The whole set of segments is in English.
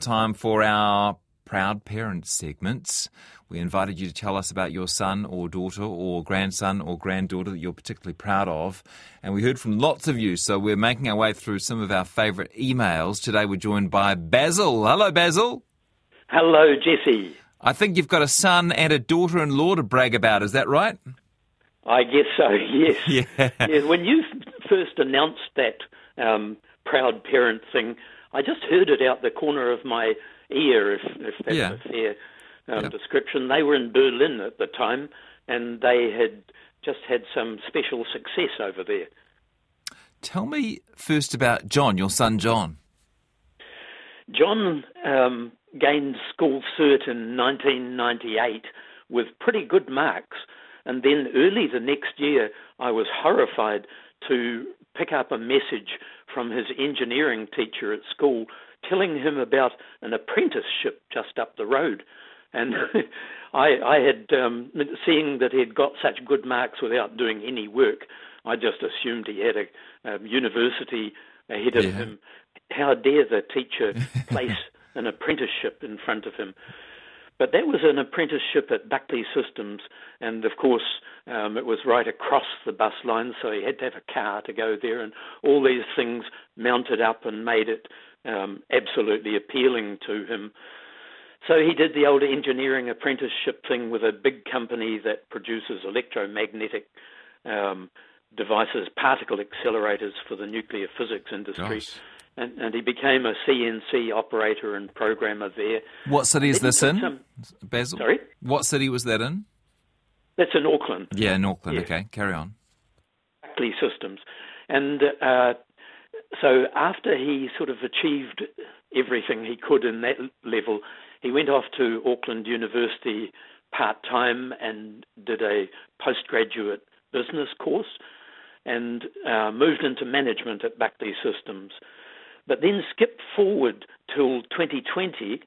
Time for our Proud Parents segments. We invited you to tell us about your son or daughter or grandson or granddaughter that you're particularly proud of. And we heard from lots of you, so we're making our way through some of our favourite emails. Today we're joined by Basil. Hello, Basil. Hello, Jesse. I think you've got a son and a daughter in law to brag about, is that right? I guess so, yes. Yeah. yeah when you first announced that um, proud parent thing, I just heard it out the corner of my ear, if, if that's Yeah. a fair um, Yep. description. They were in Berlin at the time, and they had just had some special success over there. Tell me first about John, your son John. John um, gained school cert in 1998 with pretty good marks, and then early the next year, I was horrified to pick up a message from his engineering teacher at school telling him about an apprenticeship just up the road. And I, I had, um, seeing that he'd got such good marks without doing any work, I just assumed he had a, a university ahead of Yeah. him. How dare the teacher place an apprenticeship in front of him? But that was an apprenticeship at Buckley Systems, and of course, um, it was right across the bus line, so he had to have a car to go there, and all these things mounted up and made it um, absolutely appealing to him. So he did the old engineering apprenticeship thing with a big company that produces electromagnetic um, devices, particle accelerators for the nuclear physics industry. Gosh. And, and he became a CNC operator and programmer there. What city is this in, some- Basil? Sorry? What city was that in? That's in Auckland. Yeah, in Auckland. Yeah. Okay, carry on. Buckley Systems. And uh, so after he sort of achieved everything he could in that level, he went off to Auckland University part time and did a postgraduate business course and uh, moved into management at Buckley Systems. But then skipped forward till 2020,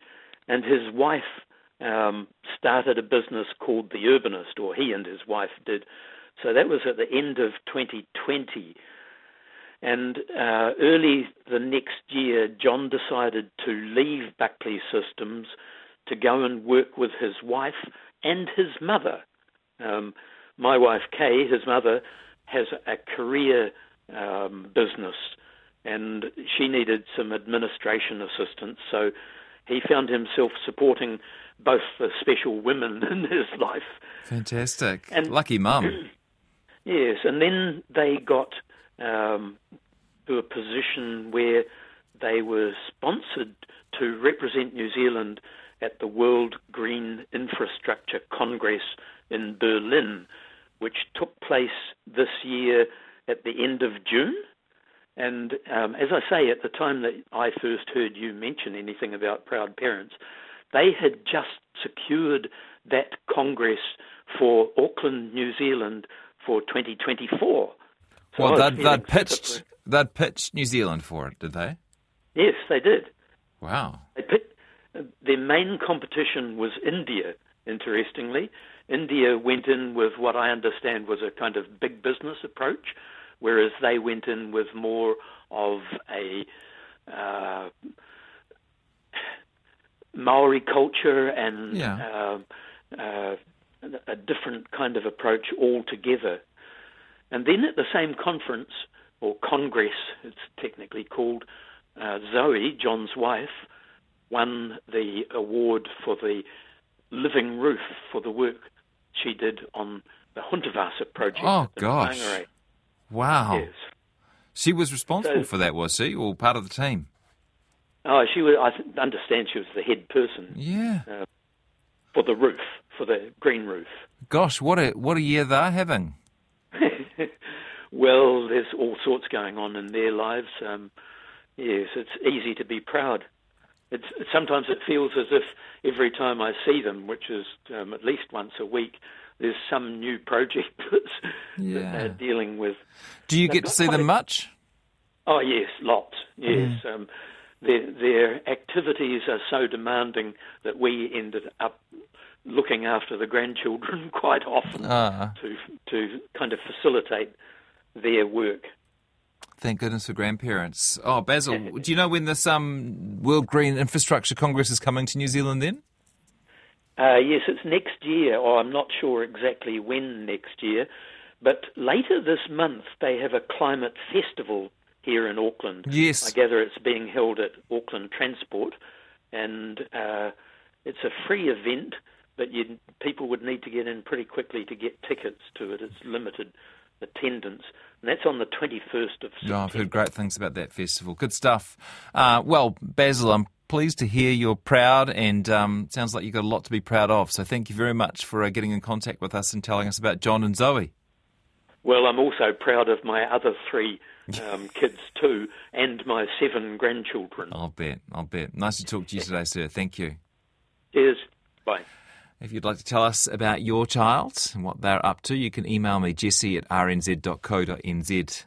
and his wife um, started a business called The Urbanist, or he and his wife did. So that was at the end of 2020. And uh, early the next year, John decided to leave Buckley Systems to go and work with his wife and his mother. Um, my wife, Kay, his mother, has a career um, business and she needed some administration assistance. So he found himself supporting both the special women in his life. Fantastic. And- Lucky mum. Yes, and then they got um, to a position where they were sponsored to represent New Zealand at the World Green Infrastructure Congress in Berlin, which took place this year at the end of June. And um, as I say, at the time that I first heard you mention anything about proud parents, they had just secured that Congress for Auckland, New Zealand for 2024. So Well, that, they'd pitched they'd pitched New Zealand for it, did they? Yes, they did. Wow. They pit, their main competition was India, interestingly. India went in with what I understand was a kind of big business approach, whereas they went in with more of a uh, Maori culture and Yeah. uh, uh, a different kind of approach altogether. And then at the same conference, or congress, it's technically called, uh, Zoe, John's wife, won the award for the living roof for the work she did on the Hundertwasser project. Oh, gosh. Whangarei. Wow. Yes. She was responsible So- for that, was she, or part of the team? Oh, she was. I understand she was the head person Yeah. for the roof, for the green roof. Gosh, what a what a year they're having. well, there's all sorts going on in their lives. Um, yes, it's easy to be proud. It's sometimes it feels as if every time I see them, which is um, at least once a week, there's some new project that's, Yeah. that they're dealing with. Do you get to see them much? Oh yes, lots. Yes, Mm. um, their their activities are so demanding that we ended up looking after the grandchildren quite often Ah. to to kind of facilitate their work. Thank goodness for grandparents. Oh, Basil, do you know when this um, World Green Infrastructure Congress is coming to New Zealand then? Uh, yes, it's next year, or I'm not sure exactly when next year, but later this month they have a climate festival here in Auckland. Yes. I gather it's being held at Auckland Transport, and uh, it's a free event, but people would need to get in pretty quickly to get tickets to it. It's limited attendance. And that's on the 21st of September. Oh, I've heard great things about that festival. Good stuff. Uh, well, Basil, I'm pleased to hear you're proud and um, sounds like you've got a lot to be proud of. So thank you very much for uh, getting in contact with us and telling us about John and Zoe. Well, I'm also proud of my other three um, kids too, and my seven grandchildren. I'll bet. I'll bet. Nice to talk to you today, sir. Thank you. Cheers. Bye. If you'd like to tell us about your child and what they're up to, you can email me, jesse at rnz.co.nz.